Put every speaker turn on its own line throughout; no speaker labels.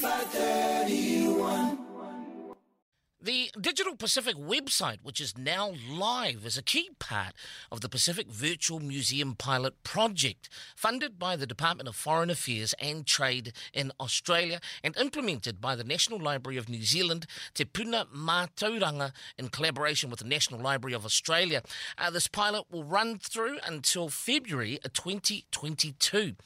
531.
The Digital Pacific website, which is now live, is a key part of the Pacific Virtual Museum pilot project, funded by the Department of Foreign Affairs and Trade in Australia and implemented by the National Library of New Zealand, Te Puna Mātauranga, in collaboration with the National Library of Australia. Uh, this pilot will run through until February 2022.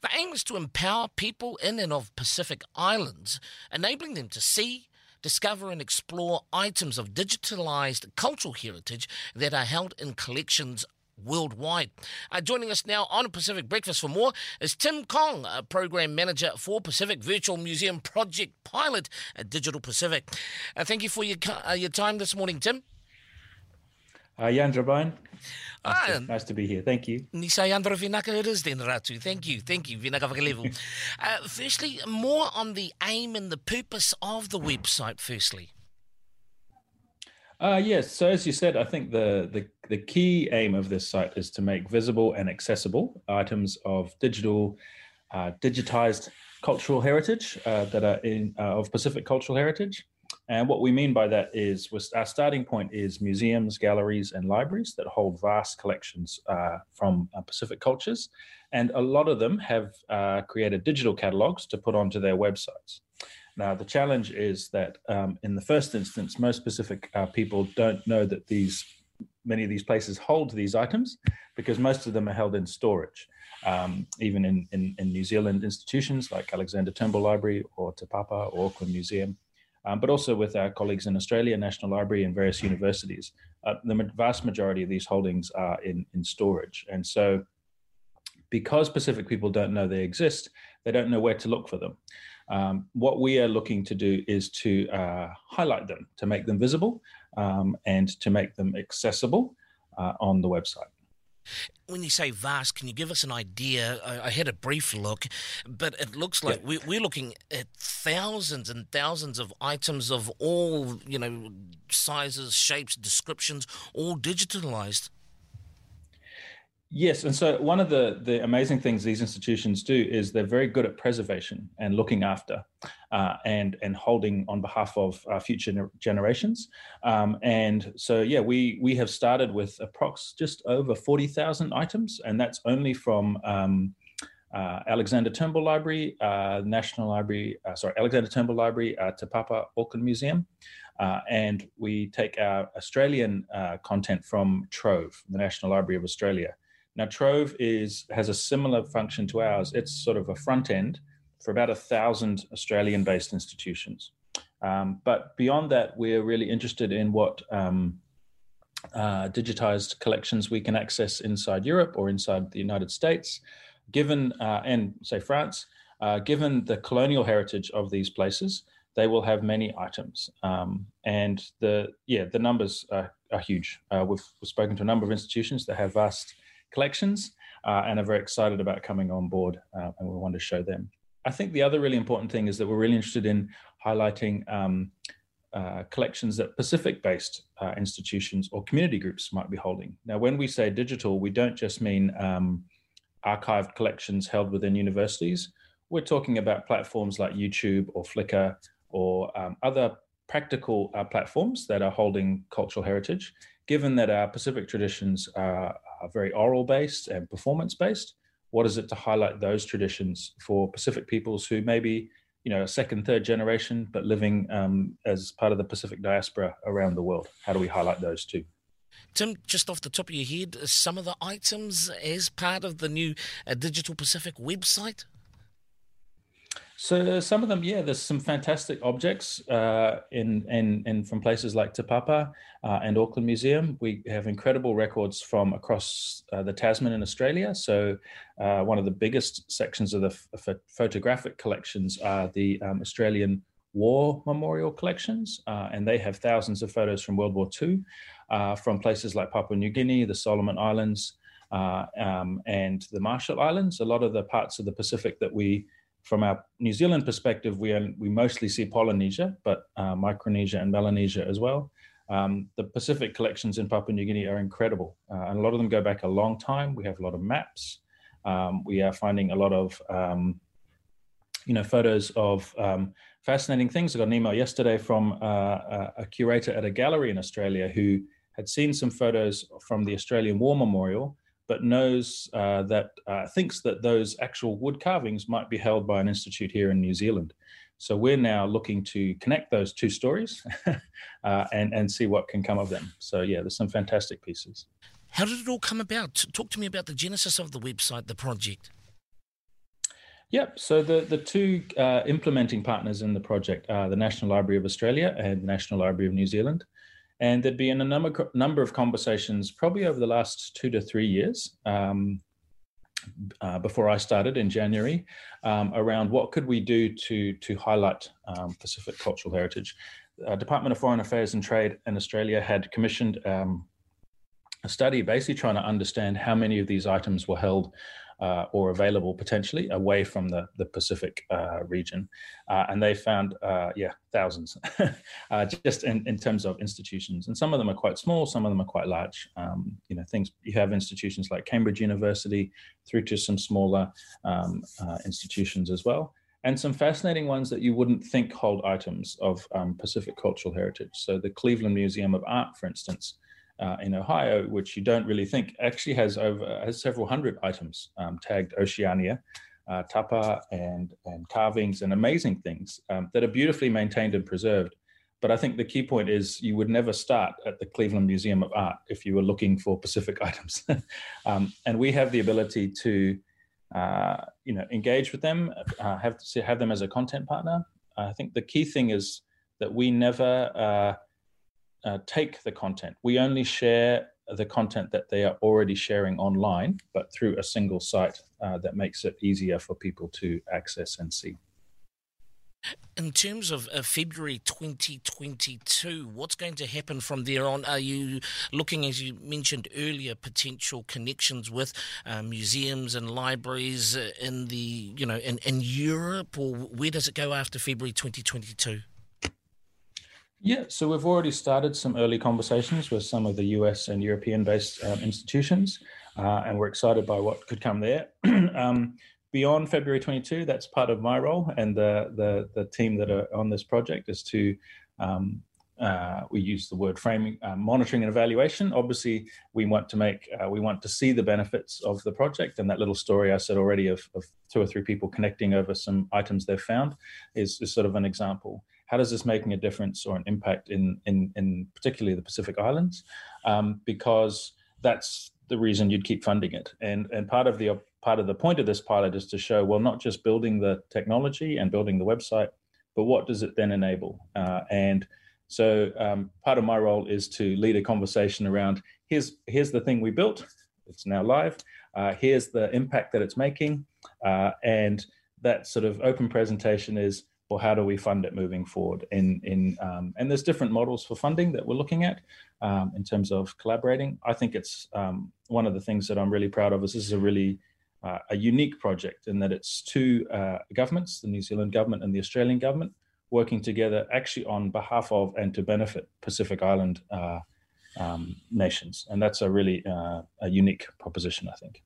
The aim is to empower people in and of Pacific Islands, enabling them to see, discover and explore items of digitalized cultural heritage that are held in collections worldwide. Uh, joining us now on Pacific Breakfast for more is Tim Kong, a program manager for Pacific Virtual Museum Project Pilot at Digital Pacific. Uh, thank you for your, uh, your time this morning, Tim.
Uh, Jan ah, to, nice to be here. Thank you.
Nisa Yandra Vinaka it is then, Ratu. Thank you. Thank you. Vinaka level. uh, firstly, more on the aim and the purpose of the website, firstly.
Uh, yes. So as you said, I think the, the, the key aim of this site is to make visible and accessible items of digital, uh, digitized cultural heritage uh, that are in uh, of Pacific cultural heritage. And what we mean by that is our starting point is museums, galleries, and libraries that hold vast collections uh, from uh, Pacific cultures. And a lot of them have uh, created digital catalogs to put onto their websites. Now, the challenge is that um, in the first instance, most Pacific uh, people don't know that these many of these places hold these items because most of them are held in storage. Um, even in, in, in, New Zealand institutions like Alexander Turnbull Library or Te Papa or Auckland Museum, um, but also with our colleagues in Australia, National Library, and various universities. Uh, the vast majority of these holdings are in, in storage. And so, because Pacific people don't know they exist, they don't know where to look for them. Um, what we are looking to do is to uh, highlight them, to make them visible, um, and to make them accessible uh, on the website.
When you say vast, can you give us an idea? I, I had a brief look, but it looks like yeah. we, are looking at thousands and thousands of items of all, you know, sizes, shapes, descriptions, all digitalized.
Yes, and so one of the the amazing things these institutions do is they're very good at preservation and looking after, uh, and and holding on behalf of uh, future generations. Um, and so yeah, we we have started with approx just over forty thousand items, and that's only from. Um, uh, Alexander Turnbull Library, uh, National Library, uh, sorry, Alexander Turnbull Library, uh, Te Papa Auckland Museum, uh, and we take our Australian uh, content from Trove, the National Library of Australia. Now, Trove is has a similar function to ours. It's sort of a front end for about a thousand Australian-based institutions. Um, but beyond that, we're really interested in what um, uh, digitized collections we can access inside Europe or inside the United States, given uh, and say France. Uh, given the colonial heritage of these places, they will have many items, um, and the yeah the numbers are, are huge. Uh, we've, we've spoken to a number of institutions that have vast collections uh, and are very excited about coming on board uh, and we want to show them. I think the other really important thing is that we're really interested in highlighting um, uh, collections that Pacific based uh, institutions or community groups might be holding. Now, when we say digital, we don't just mean um, archived collections held within universities. We're talking about platforms like YouTube or Flickr or um, other practical uh, platforms that are holding cultural heritage, given that our Pacific traditions are, are very oral based and performance based. What is it to highlight those traditions for Pacific peoples who maybe you know second, third generation, but living um, as part of the Pacific diaspora around the world? How do we highlight those too?
Tim, just off the top of your head, some of the items as part of the new uh, Digital Pacific website?
So some of them, yeah, there's some fantastic objects uh, in, in, in from places like Te Papa uh, and Auckland Museum. We have incredible records from across uh, the Tasman in Australia. So uh, one of the biggest sections of the f- photographic collections are the um, Australian War Memorial collections, uh, and they have thousands of photos from World War II, uh, from places like Papua New Guinea, the Solomon Islands, um, and the Marshall Islands. A lot of the parts of the Pacific that we from our New Zealand perspective, we we mostly see Polynesia, but uh, Micronesia and Melanesia as well. Um, the Pacific collections in Papua New Guinea are incredible, uh, and a lot of them go back a long time. We have a lot of maps. Um, we are finding a lot of um, you know, photos of um, fascinating things. I got an email yesterday from uh, a curator at a gallery in Australia who had seen some photos from the Australian War Memorial, but knows uh, that uh, thinks that those actual wood carvings might be held by an institute here in New Zealand. So we're now looking to connect those two stories uh, and and see what can come of them. So yeah, there's some fantastic pieces.
How did it all come about? Talk to me about the genesis of the website, the project.
Yep. So the the two uh, implementing partners in the project are the National Library of Australia and the National Library of New Zealand, and there'd been a number number of conversations probably over the last two to three years. Um, uh, before I started in January, um, around what could we do to to highlight um, Pacific cultural heritage. Uh, Department of Foreign Affairs and Trade in Australia had commissioned um, a study basically trying to understand how many of these items were held uh, or available potentially away from the, the Pacific uh, region. Uh, and they found, uh, yeah, thousands uh, just in, in terms of institutions. And some of them are quite small, some of them are quite large. Um, you know, things you have institutions like Cambridge University through to some smaller um, uh, institutions as well. And some fascinating ones that you wouldn't think hold items of um, Pacific cultural heritage. So, the Cleveland Museum of Art, for instance, uh, in Ohio, which you don't really think actually has over has several hundred items um, tagged Oceania, uh, tapa, and and carvings and amazing things um, that are beautifully maintained and preserved. But I think the key point is you would never start at the Cleveland Museum of Art if you were looking for Pacific items, um, and we have the ability to. Uh, you know, engage with them, uh, have to have them as a content partner. I think the key thing is that we never uh, take the content. We only share the content that they are already sharing online, but through a single site uh, that makes it easier for people to access and see.
In terms of uh, February 2022, what's going to happen from there on? Are you looking, as you mentioned earlier, potential connections with uh, museums and libraries uh, in the, you know, in, in Europe, or where does it go after February 2022?
Yeah, so we've already started some early conversations with some of the US and European based um, institutions, uh, and we're excited by what could come there. um, beyond February 22, that's part of my role, and the, the, the team that are on this project is to. Um, uh, we use the word framing, uh, monitoring and evaluation. Obviously, we want to make, uh, we want to see the benefits of the project. And that little story I said already of, of two or three people connecting over some items they've found is, is sort of an example how does this making a difference or an impact in in, in particularly the Pacific Islands? Um, because that's the reason you'd keep funding it. And and part of the part of the point of this pilot is to show well not just building the technology and building the website, but what does it then enable? Uh, and so um, part of my role is to lead a conversation around here's here's the thing we built. It's now live. Uh, here's the impact that it's making, uh, and that sort of open presentation is or how do we fund it moving forward? In in um, and there's different models for funding that we're looking at um, in terms of collaborating. I think it's um, one of the things that I'm really proud of is this is a really uh, a unique project in that it's two uh, governments, the New Zealand government and the Australian government, working together actually on behalf of and to benefit Pacific Island uh, um, nations, and that's a really uh, a unique proposition, I think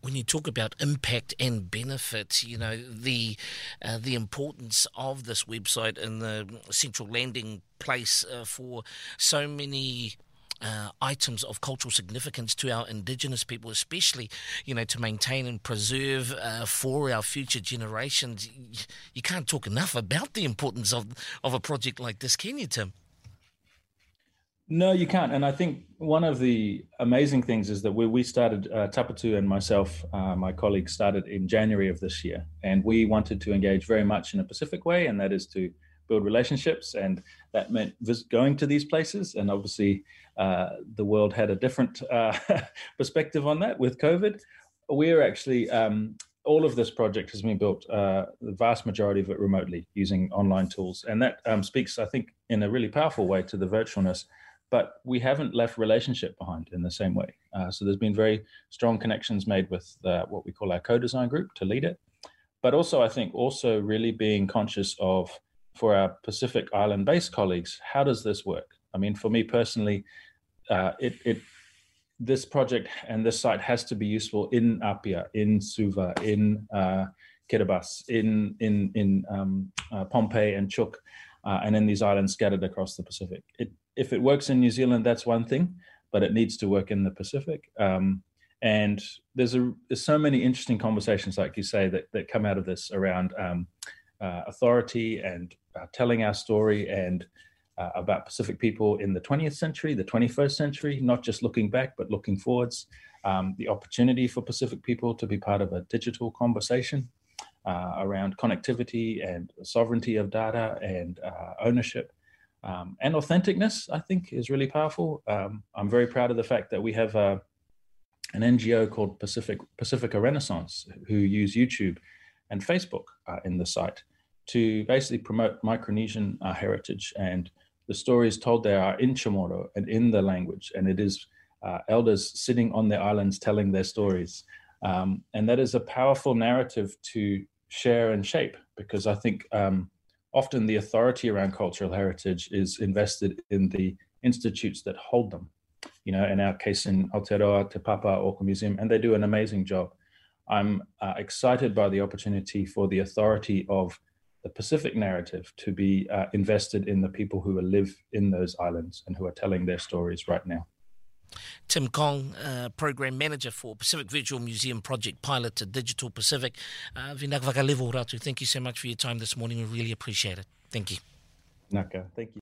when you talk about impact and benefits, you know the uh, the importance of this website and the central landing place uh, for so many. Uh, items of cultural significance to our indigenous people, especially, you know, to maintain and preserve uh, for our future generations. You can't talk enough about the importance of of a project like this, can you, Tim?
No, you can't. And I think one of the amazing things is that we, we started, uh, Tapatu and myself, uh, my colleagues, started in January of this year. And we wanted to engage very much in a Pacific way, and that is to build relationships. And that meant going to these places. And obviously, uh, the world had a different uh, perspective on that with COVID. We're actually, um, all of this project has been built, uh, the vast majority of it remotely using online tools. And that um, speaks, I think, in a really powerful way to the virtualness but we haven't left relationship behind in the same way. Uh, so there's been very strong connections made with uh, what we call our co-design group to lead it, but also I think also really being conscious of for our Pacific Island-based colleagues, how does this work? I mean, for me personally, uh, it, it this project and this site has to be useful in Apia, in Suva, in uh, Kiribati, in in in um, uh, Pohnpei and Chuuk, uh, and in these islands scattered across the Pacific. It, if it works in New Zealand, that's one thing, but it needs to work in the Pacific. Um, and there's a there's so many interesting conversations, like you say, that that come out of this around um, uh, authority and uh, telling our story and uh, about Pacific people in the 20th century, the 21st century, not just looking back but looking forwards. Um, the opportunity for Pacific people to be part of a digital conversation uh, around connectivity and sovereignty of data and uh, ownership. Um, and authenticness, I think, is really powerful. Um, I'm very proud of the fact that we have uh, an NGO called Pacific Pacifica Renaissance who use YouTube and Facebook uh, in the site to basically promote Micronesian uh, heritage. And the stories told there are in Chamorro and in the language, and it is elders sitting on their islands telling their stories. Um, and that is a powerful narrative to share and shape because I think um, often the authority around cultural heritage is invested in the institutes that hold them. You know, in our case in Aotearoa, Te Papa Auckland Museum, and they do an amazing job. I'm uh, excited by the opportunity for the authority of the Pacific narrative to be uh, invested in the people who live in those islands and who are telling their stories right now.
Tim Kong, uh, Program Manager for Pacific Virtual Museum Project Pilot to Digital Pacific. Uh, thank you so much for your time this morning. We really appreciate it. Thank you.
Naka, thank you.